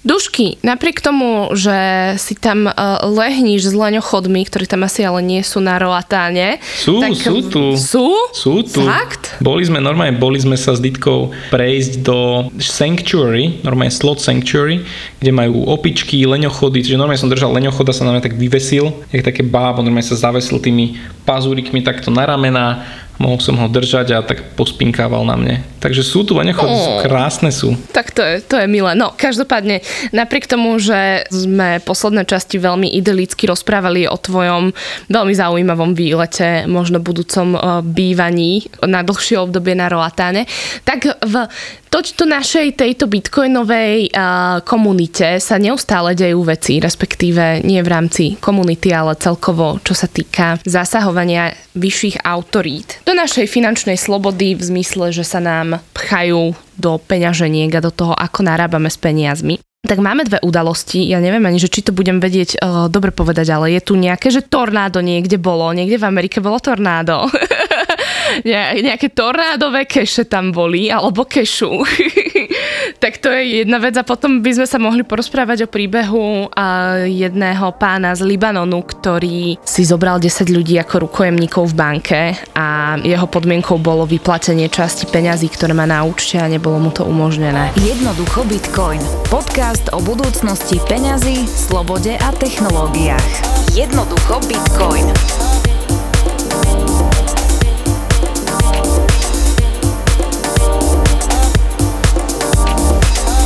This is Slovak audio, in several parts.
Dušky, napriek tomu, že si tam uh, lehníš s leňochodmi, ktorí tam asi ale nie sú na Roatáne. Sú, tak, sú tu. Sú? Sú tu. Fakt? Boli sme normálne, boli sme sa s Ditkou prejsť do Sanctuary, normálne Slot Sanctuary, kde majú opičky, leňochody, čiže normálne som držal leňochod a sa na mňa tak vyvesil, jak také bábo, normálne sa zavesil tými pazúrikmi takto na ramena mohol som ho držať a tak pospinkával na mne. Takže sú tu vaňachody, oh. sú krásne sú. Tak to je, to je milé. No, každopádne, napriek tomu, že sme posledné časti veľmi idylicky rozprávali o tvojom veľmi zaujímavom výlete, možno budúcom uh, bývaní na dlhšie obdobie na Roatáne, tak v točto našej tejto bitcoinovej uh, komunite sa neustále dejú veci, respektíve nie v rámci komunity, ale celkovo, čo sa týka zasahovania vyšších autorít do našej finančnej slobody v zmysle, že sa nám pchajú do peňaženiek a do toho, ako narábame s peniazmi. Tak máme dve udalosti, ja neviem ani, že či to budem vedieť uh, dobre povedať, ale je tu nejaké, že tornádo niekde bolo, niekde v Amerike bolo tornádo. ne, nejaké tornádové keše tam boli, alebo kešu. tak to je jedna vec a potom by sme sa mohli porozprávať o príbehu jedného pána z Libanonu, ktorý si zobral 10 ľudí ako rukojemníkov v banke a jeho podmienkou bolo vyplatenie časti peňazí, ktoré má na účte a nebolo mu to umožnené. Jednoducho Bitcoin. Podcast o budúcnosti peňazí, slobode a technológiách. Jednoducho Bitcoin.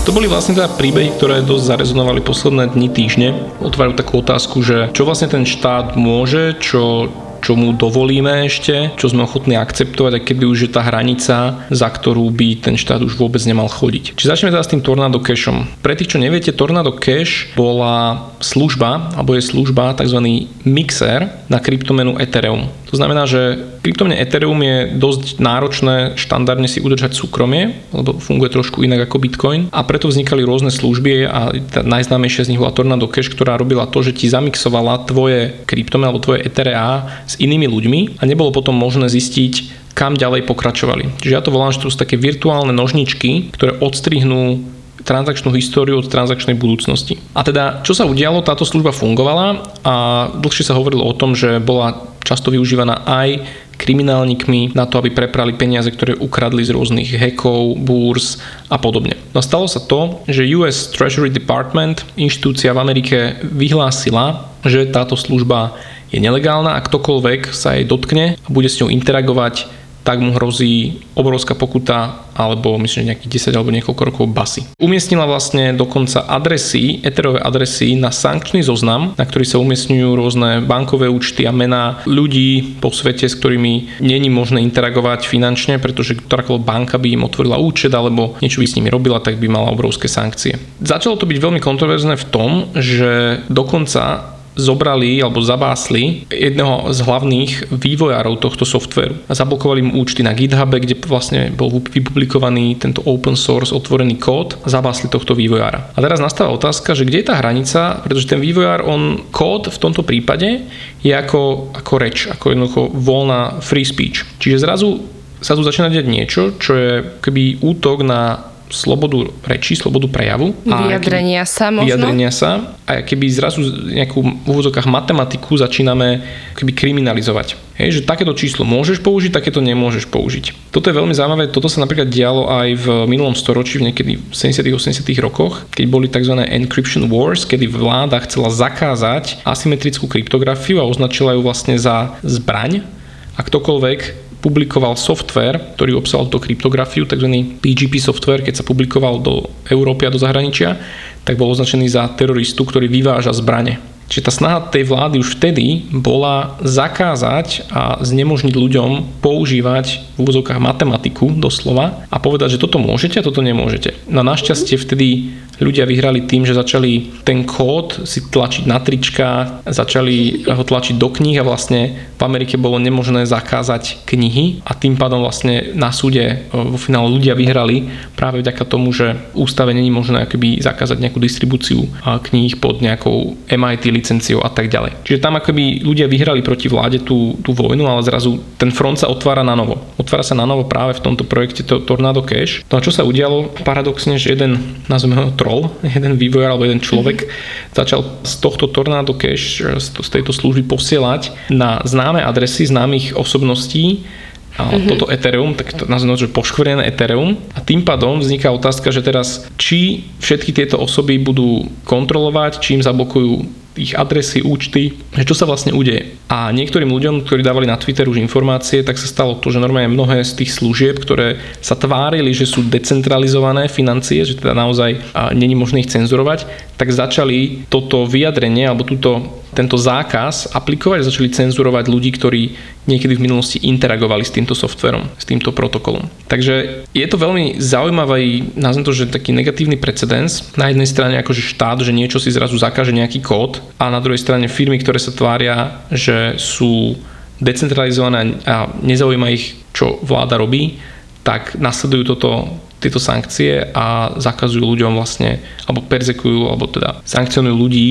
To boli vlastne teda príbehy, ktoré dosť zarezonovali posledné dni, týždne. Otvárajú takú otázku, že čo vlastne ten štát môže, čo, čo mu dovolíme ešte, čo sme ochotní akceptovať, a keby už je tá hranica, za ktorú by ten štát už vôbec nemal chodiť. Čiže začneme teda s tým Tornado Cashom. Pre tých, čo neviete, Tornado Cash bola služba, alebo je služba, tzv. mixer na kryptomenu Ethereum. To znamená, že kryptomene Ethereum je dosť náročné štandardne si udržať súkromie, lebo funguje trošku inak ako Bitcoin a preto vznikali rôzne služby a tá najznámejšia z nich bola Tornado Cash, ktorá robila to, že ti zamixovala tvoje kryptome alebo tvoje Etherea s inými ľuďmi a nebolo potom možné zistiť, kam ďalej pokračovali. Čiže ja to volám, že to sú také virtuálne nožničky, ktoré odstrihnú transakčnú históriu od transakčnej budúcnosti. A teda, čo sa udialo, táto služba fungovala a dlhšie sa hovorilo o tom, že bola často využívaná aj kriminálnikmi na to, aby preprali peniaze, ktoré ukradli z rôznych hekov, búrs a podobne. No stalo sa to, že US Treasury Department, inštitúcia v Amerike, vyhlásila, že táto služba je nelegálna a ktokoľvek sa jej dotkne a bude s ňou interagovať, tak mu hrozí obrovská pokuta alebo myslím, že nejakých 10 alebo niekoľko rokov basy. Umiestnila vlastne dokonca adresy, eterové adresy na sankčný zoznam, na ktorý sa umiestňujú rôzne bankové účty a mená ľudí po svete, s ktorými není možné interagovať finančne, pretože ktorákoľvek banka by im otvorila účet alebo niečo by s nimi robila, tak by mala obrovské sankcie. Začalo to byť veľmi kontroverzné v tom, že dokonca zobrali alebo zabásli jedného z hlavných vývojárov tohto softveru a zablokovali mu účty na GitHube, kde vlastne bol vypublikovaný tento open source otvorený kód a zabásli tohto vývojára. A teraz nastáva otázka, že kde je tá hranica, pretože ten vývojár, on kód v tomto prípade je ako, ako reč, ako jednoducho voľná free speech. Čiže zrazu sa tu začína diať niečo, čo je keby útok na slobodu reči, slobodu prejavu. Vyjadrenia sa možno. Vyjadrenia sa. A keby zrazu nejakú v úvodzokách matematiku začíname keby kriminalizovať. Hej, že takéto číslo môžeš použiť, takéto nemôžeš použiť. Toto je veľmi zaujímavé, toto sa napríklad dialo aj v minulom storočí, v niekedy v 70 80 rokoch, keď boli tzv. encryption wars, kedy vláda chcela zakázať asymetrickú kryptografiu a označila ju vlastne za zbraň a ktokoľvek publikoval software, ktorý obsahoval to kryptografiu, tzv. PGP software, keď sa publikoval do Európy a do zahraničia, tak bol označený za teroristu, ktorý vyváža zbrane. Čiže tá snaha tej vlády už vtedy bola zakázať a znemožniť ľuďom používať v úvodzovkách matematiku doslova a povedať, že toto môžete a toto nemôžete. No našťastie vtedy ľudia vyhrali tým, že začali ten kód si tlačiť na trička, začali ho tlačiť do kníh a vlastne v Amerike bolo nemožné zakázať knihy a tým pádom vlastne na súde e, vo finále ľudia vyhrali práve vďaka tomu, že ústave není možné akoby zakázať nejakú distribúciu kníh pod nejakou MIT licenciou a tak ďalej. Čiže tam akoby ľudia vyhrali proti vláde tú, tú vojnu, ale zrazu ten front sa otvára na novo. Otvára sa na novo práve v tomto projekte to Tornado Cash. No a čo sa udialo? Paradoxne, že jeden, nazveme ho troll, jeden vývojár alebo jeden človek mm-hmm. začal z tohto Tornado Cash, z tejto služby posielať na známe adresy známych osobností a mm-hmm. toto Ethereum, tak to nazveme že poškvrnené Ethereum a tým pádom vzniká otázka, že teraz či všetky tieto osoby budú kontrolovať, či im zablokujú ich adresy, účty, že čo sa vlastne udeje. A niektorým ľuďom, ktorí dávali na Twitter už informácie, tak sa stalo to, že normálne mnohé z tých služieb, ktoré sa tvárili, že sú decentralizované financie, že teda naozaj není možné ich cenzurovať, tak začali toto vyjadrenie alebo túto tento zákaz aplikovať začali cenzurovať ľudí, ktorí niekedy v minulosti interagovali s týmto softverom, s týmto protokolom. Takže je to veľmi zaujímavý, nazvem to, že taký negatívny precedens. Na jednej strane akože štát, že niečo si zrazu zakáže nejaký kód a na druhej strane firmy, ktoré sa tvária, že sú decentralizované a nezaujíma ich, čo vláda robí, tak nasledujú toto, tieto sankcie a zakazujú ľuďom vlastne, alebo perzekujú, alebo teda sankcionujú ľudí,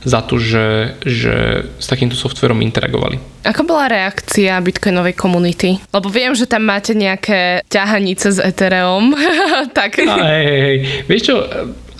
za to, že, že s takýmto softverom interagovali. Ako bola reakcia bitcoinovej komunity? Lebo viem, že tam máte nejaké ťahanice s Ethereum. tak... A hej, hej, hej. Vieš čo,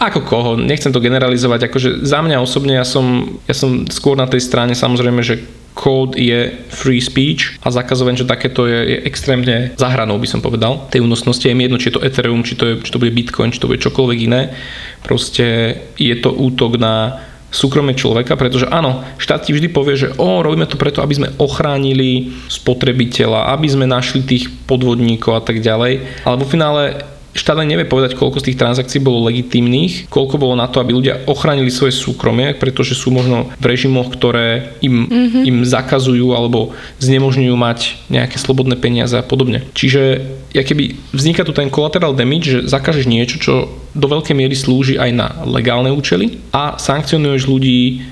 ako koho? Nechcem to generalizovať. Akože za mňa osobne ja som, ja som skôr na tej strane samozrejme, že kód je free speech a zakazovať, že takéto je, je extrémne zahranou, by som povedal, tej únosnosti. Je mi jedno, či je to Ethereum, či to, je, či to bude Bitcoin, či to bude čokoľvek iné. Proste je to útok na súkromie človeka, pretože áno, štát ti vždy povie, že o, robíme to preto, aby sme ochránili spotrebiteľa, aby sme našli tých podvodníkov a tak ďalej, ale vo finále štát nevie povedať, koľko z tých transakcií bolo legitímnych, koľko bolo na to, aby ľudia ochránili svoje súkromie, pretože sú možno v režimoch, ktoré im, mm-hmm. im zakazujú alebo znemožňujú mať nejaké slobodné peniaze a podobne. Čiže ja keby vzniká tu ten collateral damage, že zakážeš niečo, čo do veľkej miery slúži aj na legálne účely a sankcionuješ ľudí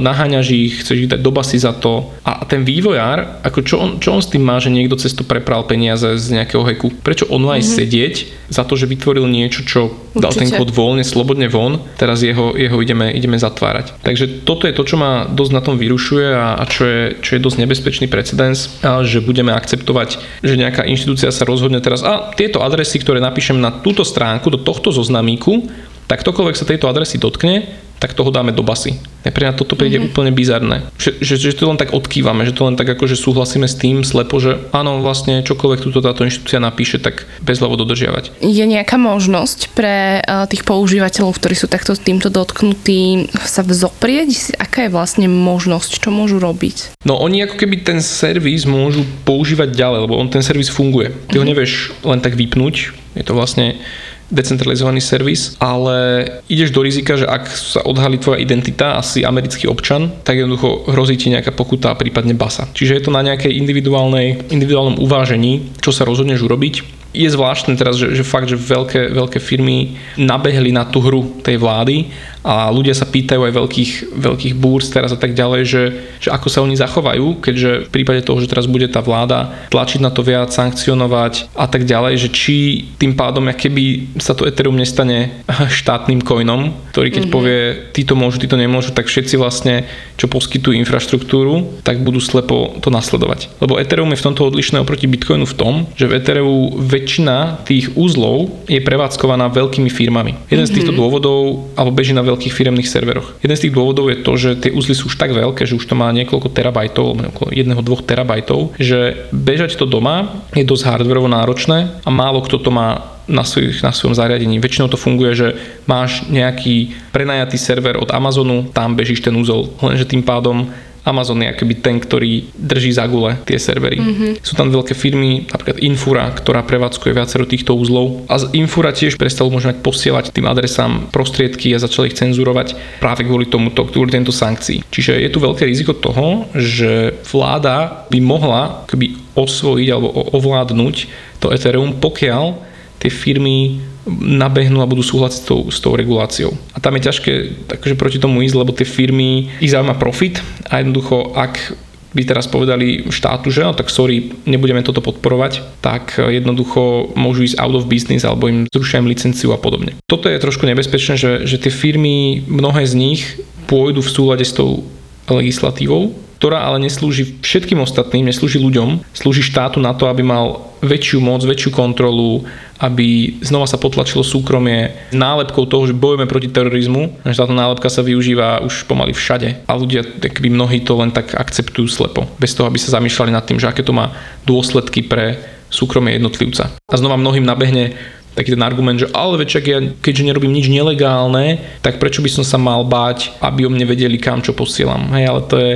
naháňaš ich, chceš ich dať do basy za to. A ten vývojár, ako čo on, čo on s tým má, že niekto cez to prepral peniaze z nejakého heku? Prečo on má aj mm-hmm. sedieť za to, že vytvoril niečo, čo Určite. dal ten kód voľne, slobodne von, teraz jeho, jeho ideme, ideme zatvárať. Takže toto je to, čo ma dosť na tom vyrušuje a, a čo, je, čo je dosť nebezpečný precedens, a že budeme akceptovať, že nejaká inštitúcia sa rozhodne teraz, a tieto adresy, ktoré napíšem na túto stránku, do tohto zoznamíku, tak ktokoľvek sa tejto adresy dotkne, tak toho dáme do basy. Pre mňa toto príde mm-hmm. úplne bizarné. Že, že, že to len tak odkývame, že to len tak ako, že súhlasíme s tým slepo, že áno, vlastne čokoľvek túto táto inštitúcia napíše, tak bezhlavo dodržiavať. Je nejaká možnosť pre uh, tých používateľov, ktorí sú takto týmto dotknutí, sa vzoprieť? Aká je vlastne možnosť, čo môžu robiť? No oni ako keby ten servis môžu používať ďalej, lebo on ten servis funguje. Ty mm-hmm. ho mhm. nevieš len tak vypnúť. Je to vlastne decentralizovaný servis, ale ideš do rizika, že ak sa odhalí tvoja identita, asi americký občan, tak jednoducho hrozí ti nejaká pokuta, prípadne basa. Čiže je to na nejakej individuálnej, individuálnom uvážení, čo sa rozhodneš urobiť je zvláštne teraz, že, že fakt, že veľké, veľké firmy nabehli na tú hru tej vlády a ľudia sa pýtajú aj veľkých, veľkých búrs teraz a tak ďalej, že, že ako sa oni zachovajú, keďže v prípade toho, že teraz bude tá vláda tlačiť na to viac, sankcionovať a tak ďalej, že či tým pádom, keby sa to Ethereum nestane štátnym coinom, ktorý keď mm-hmm. povie, títo môžu, títo nemôžu, tak všetci vlastne, čo poskytujú infraštruktúru, tak budú slepo to nasledovať. Lebo Ethereum je v tomto odlišné oproti Bitcoinu v tom, že v Ethereum väčšina tých úzlov je prevádzkovaná veľkými firmami. Jeden mm-hmm. z týchto mhm. dôvodov, alebo beží na veľkých firemných serveroch. Jeden z tých dôvodov je to, že tie uzly sú už tak veľké, že už to má niekoľko terabajtov, okolo 1-2 terabajtov, že bežať to doma je dosť hardwareovo náročné a málo kto to má na, svoj, na svojom zariadení. Väčšinou to funguje, že máš nejaký prenajatý server od Amazonu, tam bežíš ten úzol, lenže tým pádom Amazon je akoby ten, ktorý drží za gule tie servery. Mm-hmm. Sú tam veľké firmy, napríklad Infura, ktorá prevádzkuje viacero týchto úzlov. A z Infura tiež prestal možno posielať tým adresám prostriedky a začali ich cenzurovať práve kvôli tomuto, kvôli tento sankcií. Čiže je tu veľké riziko toho, že vláda by mohla keby osvojiť alebo ovládnuť to Ethereum, pokiaľ tie firmy nabehnú a budú súhlasiť s tou, s tou reguláciou. A tam je ťažké takže proti tomu ísť, lebo tie firmy, ich zaujíma profit a jednoducho, ak by teraz povedali štátu, že no tak sorry, nebudeme toto podporovať, tak jednoducho môžu ísť out of business alebo im zrušia im licenciu a podobne. Toto je trošku nebezpečné, že, že tie firmy, mnohé z nich pôjdu v súlade s tou legislatívou, ktorá ale neslúži všetkým ostatným, neslúži ľuďom, slúži štátu na to, aby mal väčšiu moc, väčšiu kontrolu, aby znova sa potlačilo súkromie nálepkou toho, že bojujeme proti terorizmu, že táto nálepka sa využíva už pomaly všade a ľudia, tak by mnohí to len tak akceptujú slepo, bez toho, aby sa zamýšľali nad tým, že aké to má dôsledky pre súkromie jednotlivca. A znova mnohým nabehne taký ten argument, že ale veď ja keďže nerobím nič nelegálne, tak prečo by som sa mal báť, aby o mne vedeli kam čo posielam. Hej, ale to je,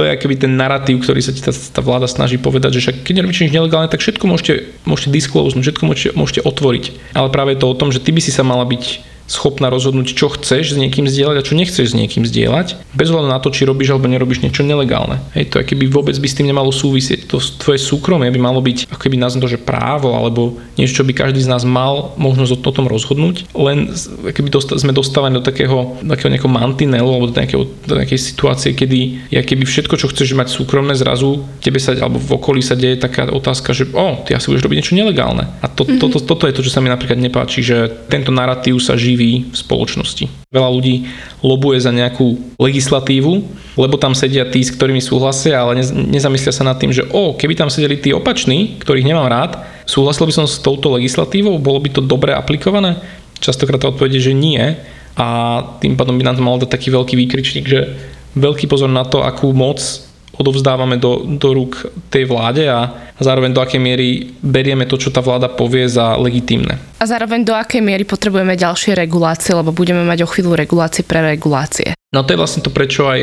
to je akoby ten narratív, ktorý sa tá, tá vláda snaží povedať, že však keď nerobíš nič nelegálne, tak všetko môžete, môžete disclose, všetko môžete, môžete otvoriť. Ale práve je to o tom, že ty by si sa mala byť schopná rozhodnúť, čo chceš s niekým zdieľať a čo nechceš s niekým zdieľať, bez ohľadu na to, či robíš alebo nerobíš niečo nelegálne. Hej, to keby vôbec by s tým nemalo súvisieť. To tvoje súkromie by malo byť, ako keby nazvem to, že právo alebo niečo, čo by každý z nás mal možnosť o tom rozhodnúť, len keby dosta, sme dostávali do takého, takého nejakého mantinelu alebo do, nejakého, do nejakej situácie, kedy ja keby všetko, čo chceš mať súkromné, zrazu tebe sa, alebo v okolí sa deje taká otázka, že o, ty asi budeš robiť niečo nelegálne. A to, mm-hmm. toto, toto je to, čo sa mi napríklad nepáči, že tento narratív sa živí živí v spoločnosti. Veľa ľudí lobuje za nejakú legislatívu, lebo tam sedia tí, s ktorými súhlasia, ale nezamyslia sa nad tým, že o, keby tam sedeli tí opační, ktorých nemám rád, súhlasil by som s touto legislatívou, bolo by to dobre aplikované? Častokrát to odpovede, že nie a tým pádom by nám to malo dať taký veľký výkričník, že veľký pozor na to, akú moc odovzdávame do, do rúk tej vláde a zároveň do akej miery berieme to, čo tá vláda povie za legitímne. A zároveň do akej miery potrebujeme ďalšie regulácie, lebo budeme mať o chvíľu regulácie pre regulácie. No to je vlastne to, prečo aj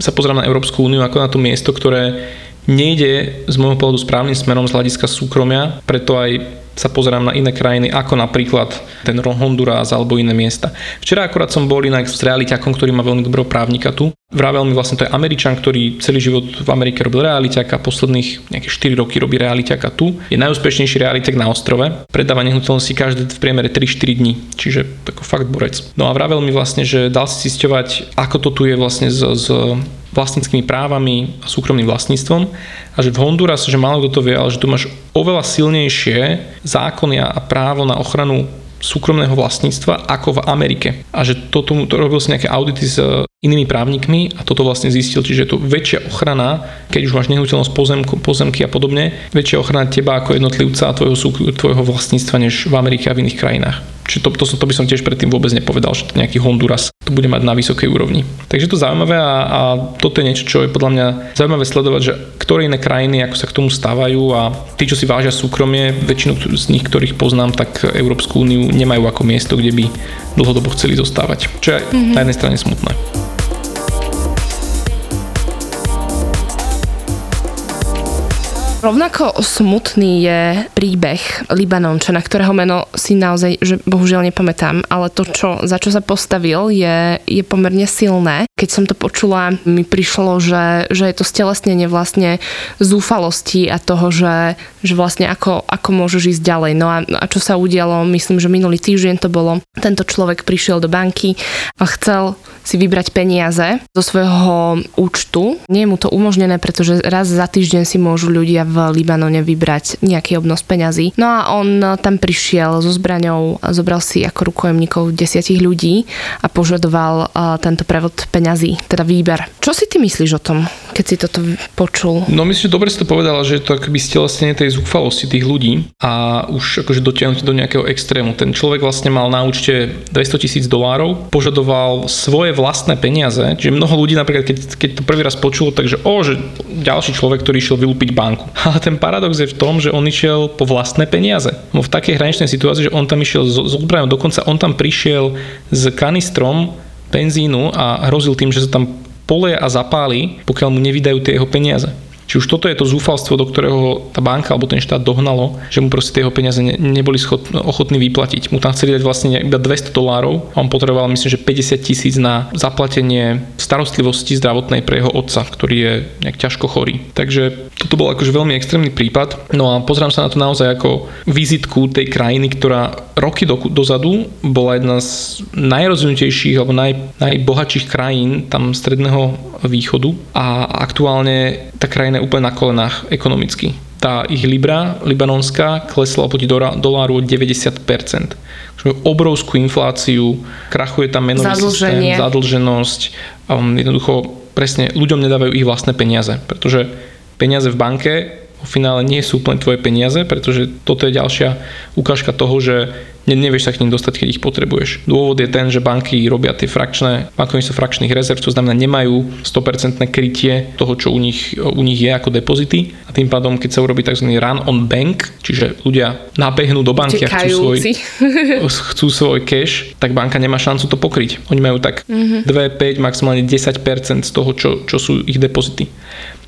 sa pozerám na Európsku úniu ako na to miesto, ktoré nejde z môjho pohľadu správnym smerom z hľadiska súkromia, preto aj sa pozerám na iné krajiny, ako napríklad ten Honduras alebo iné miesta. Včera akorát som bol inak s realiťakom, ktorý má veľmi dobrého právnika tu. Vravel mi vlastne, to je Američan, ktorý celý život v Amerike robil realiťaka, posledných nejaké 4 roky robí realiťaka tu. Je najúspešnejší realiťak na ostrove. Predáva nehnuteľnosti každé v priemere 3-4 dní, čiže ako fakt borec. No a vravel mi vlastne, že dal si zisťovať, ako to tu je vlastne s, s vlastníckými právami a súkromným vlastníctvom a že v Honduras, že málo kto to vie, ale že tu máš oveľa silnejšie zákony a právo na ochranu súkromného vlastníctva ako v Amerike. A že toto to robil si nejaké audity s inými právnikmi a toto vlastne zistil, čiže je to väčšia ochrana, keď už máš nehnuteľnosť pozemku, pozemky a podobne, väčšia ochrana teba ako jednotlivca a tvojho, tvojho vlastníctva než v Amerike a v iných krajinách. Čiže to, to, to by som tiež predtým vôbec nepovedal, že to nejaký Honduras to bude mať na vysokej úrovni. Takže to zaujímavé a, a toto je niečo, čo je podľa mňa zaujímavé sledovať, že ktoré iné krajiny ako sa k tomu stávajú a tí, čo si vážia súkromie, väčšinu z nich, ktorých poznám, tak Európsku úniu nemajú ako miesto, kde by dlhodobo chceli zostávať. Čo je mm-hmm. na jednej strane smutné. Rovnako smutný je príbeh Libanonča, na ktorého meno si naozaj, že bohužiaľ nepamätám, ale to, čo, za čo sa postavil, je, je pomerne silné. Keď som to počula, mi prišlo, že, že je to stelesnenie vlastne zúfalosti a toho, že, že vlastne ako, ako môžeš ísť ďalej. No a, a čo sa udialo, myslím, že minulý týždeň to bolo, tento človek prišiel do banky a chcel si vybrať peniaze zo svojho účtu. Nie je mu to umožnené, pretože raz za týždeň si môžu ľudia v Libanone vybrať nejaký obnos peňazí. No a on tam prišiel so zbraňou, zobral si ako rukojemníkov desiatich ľudí a požadoval tento prevod peňazí, teda výber. Čo si ty myslíš o tom, keď si toto počul? No myslím, že dobre si to povedala, že to akoby stelesnenie tej zúfalosti tých ľudí a už akože dotiahnuť do nejakého extrému. Ten človek vlastne mal na účte 200 tisíc dolárov, požadoval svoje vlastné peniaze, čiže mnoho ľudí napríklad, keď, keď to prvý raz počulo, takže o, že ďalší človek, ktorý išiel vylúpiť banku. Ale ten paradox je v tom, že on išiel po vlastné peniaze. V takej hraničnej situácii, že on tam išiel z odbraňou, dokonca on tam prišiel s kanistrom benzínu a hrozil tým, že sa tam polie a zapáli, pokiaľ mu nevydajú tie jeho peniaze. Či už toto je to zúfalstvo, do ktorého tá banka alebo ten štát dohnalo, že mu proste tie jeho peniaze ne, neboli schod, ochotní vyplatiť. Mu tam chceli dať vlastne iba 200 dolárov a on potreboval myslím, že 50 tisíc na zaplatenie starostlivosti zdravotnej pre jeho otca, ktorý je nejak ťažko chorý. Takže toto bol akože veľmi extrémny prípad. No a pozrám sa na to naozaj ako vizitku tej krajiny, ktorá roky do, dozadu bola jedna z najrozvinutejších alebo naj, najbohatších krajín tam stredného východu a aktuálne tá krajina je úplne na kolenách ekonomicky. Tá ich libra libanonská klesla oproti doláru o 90%. Obrovskú infláciu, krachuje tam menový Zadlženie. systém, zadlženosť. Um, jednoducho presne ľuďom nedávajú ich vlastné peniaze, pretože peniaze v banke vo finále nie sú úplne tvoje peniaze, pretože toto je ďalšia ukážka toho, že ne, nevieš sa k ním dostať, keď ich potrebuješ. Dôvod je ten, že banky robia tie frakčné, bankovníctvo frakčných rezerv, to znamená nemajú 100% krytie toho, čo u nich, u nich je ako depozity a tým pádom, keď sa urobí tzv. run on bank, čiže ľudia nabehnú do banky a chcú svoj, chcú svoj cash, tak banka nemá šancu to pokryť. Oni majú tak mm-hmm. 2, 5, maximálne 10% z toho, čo, čo sú ich depozity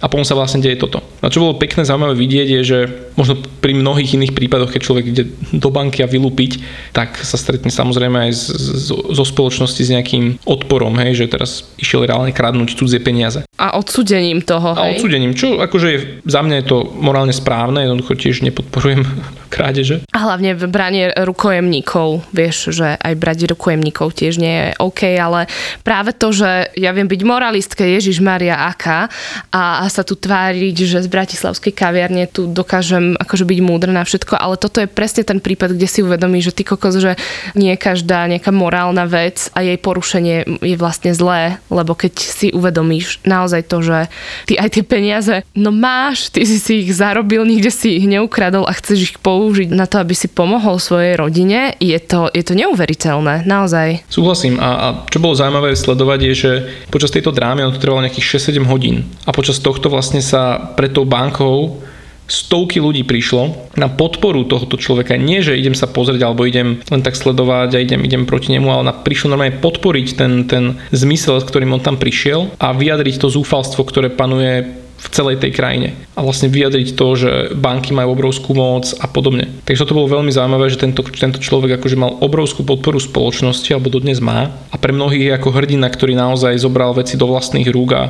a potom sa vlastne deje toto. A čo bolo pekné, zaujímavé vidieť je, že možno pri mnohých iných prípadoch, keď človek ide do banky a vylúpiť, tak sa stretne samozrejme aj z, zo spoločnosti s nejakým odporom, hej, že teraz išiel reálne kradnúť cudzie peniaze. A odsudením toho, A odsudením, čo akože je, za mňa je to morálne správne, jednoducho tiež nepodporujem krádeže. A hlavne branie rukojemníkov, vieš, že aj brať rukojemníkov tiež nie je OK, ale práve to, že ja viem byť moralistka Ježiš Maria Aka a sa tu tváriť, že z Bratislavskej kaviarne tu dokážem akože byť múdra na všetko, ale toto je presne ten prípad, kde si uvedomí, že ty kokos, že nie každá nejaká morálna vec a jej porušenie je vlastne zlé, lebo keď si uvedomíš naozaj to, že ty aj tie peniaze, no máš, ty si si ich zarobil, nikde si ich neukradol a chceš ich použiť na to, aby si pomohol svojej rodine, je to, je to neuveriteľné, naozaj. Súhlasím a, a čo bolo zaujímavé sledovať je, že počas tejto drámy on to trvalo nejakých 6-7 hodín a počas tohto vlastne sa pred tou bankou stovky ľudí prišlo na podporu tohoto človeka. Nie, že idem sa pozrieť alebo idem len tak sledovať a idem, idem proti nemu, ale na, prišlo normálne podporiť ten, ten zmysel, s ktorým on tam prišiel a vyjadriť to zúfalstvo, ktoré panuje v celej tej krajine a vlastne vyjadriť to, že banky majú obrovskú moc a podobne. Takže to bolo veľmi zaujímavé, že tento, tento človek akože mal obrovskú podporu spoločnosti alebo dodnes má a pre mnohých je ako hrdina, ktorý naozaj zobral veci do vlastných rúk a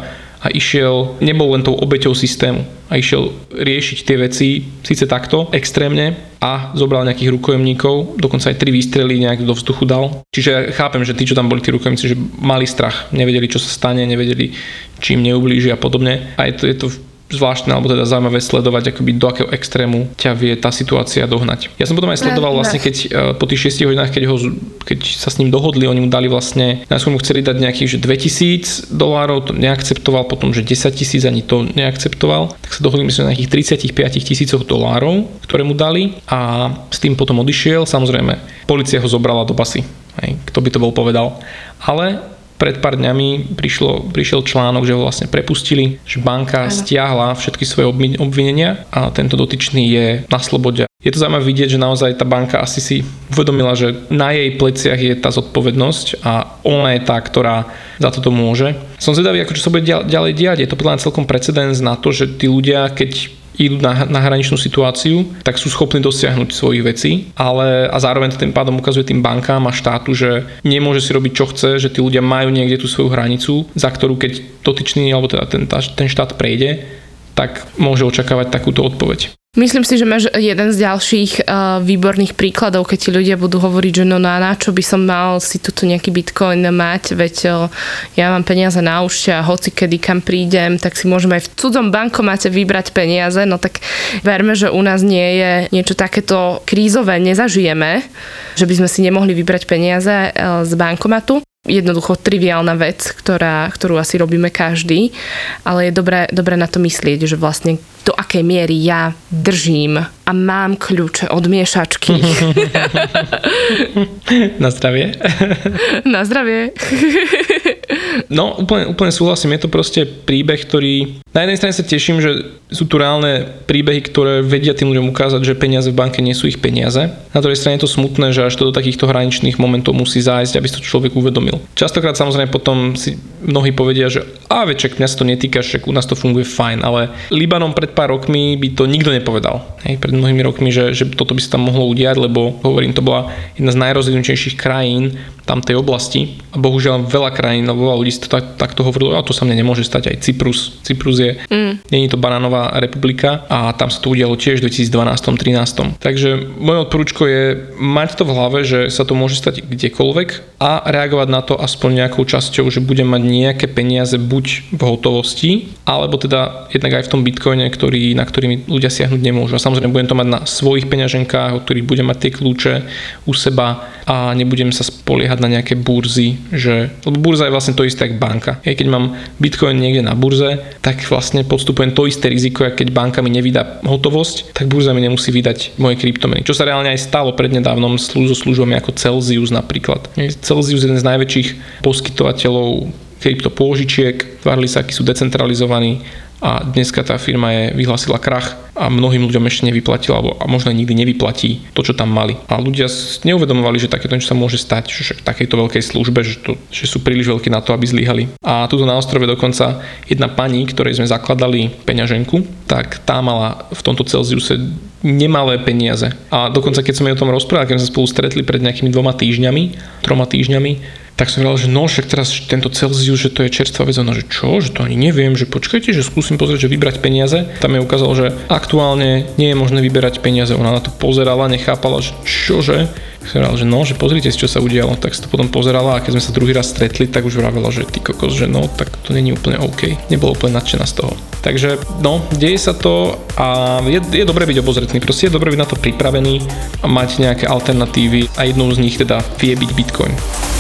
a išiel, nebol len tou obeťou systému a išiel riešiť tie veci síce takto extrémne a zobral nejakých rukojemníkov, dokonca aj tri výstrely nejak do vzduchu dal. Čiže ja chápem, že tí, čo tam boli tí rukojemníci, že mali strach, nevedeli, čo sa stane, nevedeli, čím neublíži a podobne. A je to, je to zvláštne alebo teda zaujímavé sledovať, akoby do akého extrému ťa vie tá situácia dohnať. Ja som potom aj sledoval vlastne, keď e, po tých 6 hodinách, keď, ho, keď sa s ním dohodli, oni mu dali vlastne, najskôr mu chceli dať nejakých že 2000 dolárov, to neakceptoval, potom že 10 tisíc ani to neakceptoval, tak sa dohodli myslím na nejakých 35 tisícoch dolárov, ktoré mu dali a s tým potom odišiel. Samozrejme, policia ho zobrala do basy. Hej, kto by to bol povedal. Ale pred pár dňami prišlo, prišiel článok, že ho vlastne prepustili, že banka ano. stiahla všetky svoje obvinenia a tento dotyčný je na slobode. Je to zaujímavé vidieť, že naozaj tá banka asi si uvedomila, že na jej pleciach je tá zodpovednosť a ona je tá, ktorá za toto môže. Som zvedavý, ako čo sa bude ďalej diať. Je to podľa mňa celkom precedens na to, že tí ľudia, keď idú na, na hraničnú situáciu, tak sú schopní dosiahnuť svojich vecí, ale a zároveň to tým pádom ukazuje tým bankám a štátu, že nemôže si robiť čo chce, že tí ľudia majú niekde tú svoju hranicu, za ktorú keď dotyčný alebo teda ten, ten štát prejde, tak môže očakávať takúto odpoveď. Myslím si, že máš jeden z ďalších uh, výborných príkladov, keď ti ľudia budú hovoriť, že no na, na čo by som mal si tuto nejaký bitcoin mať, veď uh, ja mám peniaze na účte a hoci kedy kam prídem, tak si môžem aj v cudzom bankomate vybrať peniaze, no tak verme, že u nás nie je niečo takéto krízové, nezažijeme, že by sme si nemohli vybrať peniaze uh, z bankomatu jednoducho triviálna vec, ktorá, ktorú asi robíme každý, ale je dobré, dobré na to myslieť, že vlastne do akej miery ja držím a mám kľúče od miešačky. Na zdravie. Na zdravie. No, úplne, úplne súhlasím. Je to proste príbeh, ktorý... Na jednej strane sa teším, že sú tu reálne príbehy, ktoré vedia tým ľuďom ukázať, že peniaze v banke nie sú ich peniaze. Na druhej strane je to smutné, že až to do takýchto hraničných momentov musí zájsť, aby si to človek uvedomil. Častokrát samozrejme potom si mnohí povedia, že a veček, mňa sa to netýka, však u nás to funguje fajn, ale Libanom pred pár rokmi by to nikto nepovedal. Hej, pred mnohými rokmi, že, že toto by sa tam mohlo udiať, lebo hovorím, to bola jedna z najrozvinutejších krajín tam tej oblasti. A bohužiaľ veľa krajín, veľa ľudí to tak, takto hovorilo, a to sa mne nemôže stať aj Cyprus. Cyprus je, mm. není to banánová republika a tam sa to udialo tiež v 2012-13. Takže moje odporúčko je mať to v hlave, že sa to môže stať kdekoľvek a reagovať na to aspoň nejakou časťou, že budem mať nejaké peniaze buď v hotovosti, alebo teda jednak aj v tom bitcoine, ktorý, na ktorý mi ľudia siahnuť nemôžu. A samozrejme budem to mať na svojich peňaženkách, od ktorých budem mať tie kľúče u seba a nebudem sa spoliehať na nejaké burzy, že, lebo burza je vlastne to isté ako banka. Keď mám bitcoin niekde na burze, tak vlastne podstupujem to isté riziko, keď banka mi nevydá hotovosť, tak burza mi nemusí vydať moje kryptomeny. Čo sa reálne aj stalo prednedávnom so službami ako Celsius napríklad. Celsius je jeden z najväčších poskytovateľov kryptopôžičiek, tvarili sa, akí sú decentralizovaní a dneska tá firma je vyhlásila krach a mnohým ľuďom ešte nevyplatila, alebo a možno nikdy nevyplatí to, čo tam mali. A ľudia neuvedomovali, že takéto niečo sa môže stať, že v takejto veľkej službe, že, to, že sú príliš veľkí na to, aby zlyhali. A tuto na ostrove dokonca jedna pani, ktorej sme zakladali peňaženku, tak tá mala v tomto Celsiuse nemalé peniaze. A dokonca keď sme o tom rozprávali, keď sme sa spolu stretli pred nejakými dvoma týždňami, troma týždňami, tak som povedal, že no, však teraz tento Celsius, že to je čerstvá vec, ona, že čo, že to ani neviem, že počkajte, že skúsim pozrieť, že vybrať peniaze. Tam je ukázalo, že aktuálne nie je možné vyberať peniaze. Ona na to pozerala, nechápala, že čože. Povedal, že no, že pozrite si, čo sa udialo. Tak sa to potom pozerala a keď sme sa druhý raz stretli, tak už vravela, že ty kokos, že no, tak to není úplne OK. Nebolo úplne nadšená z toho. Takže no, deje sa to a je, je dobre byť obozretný. Proste je dobre byť na to pripravený a mať nejaké alternatívy a jednou z nich teda vie byť Bitcoin.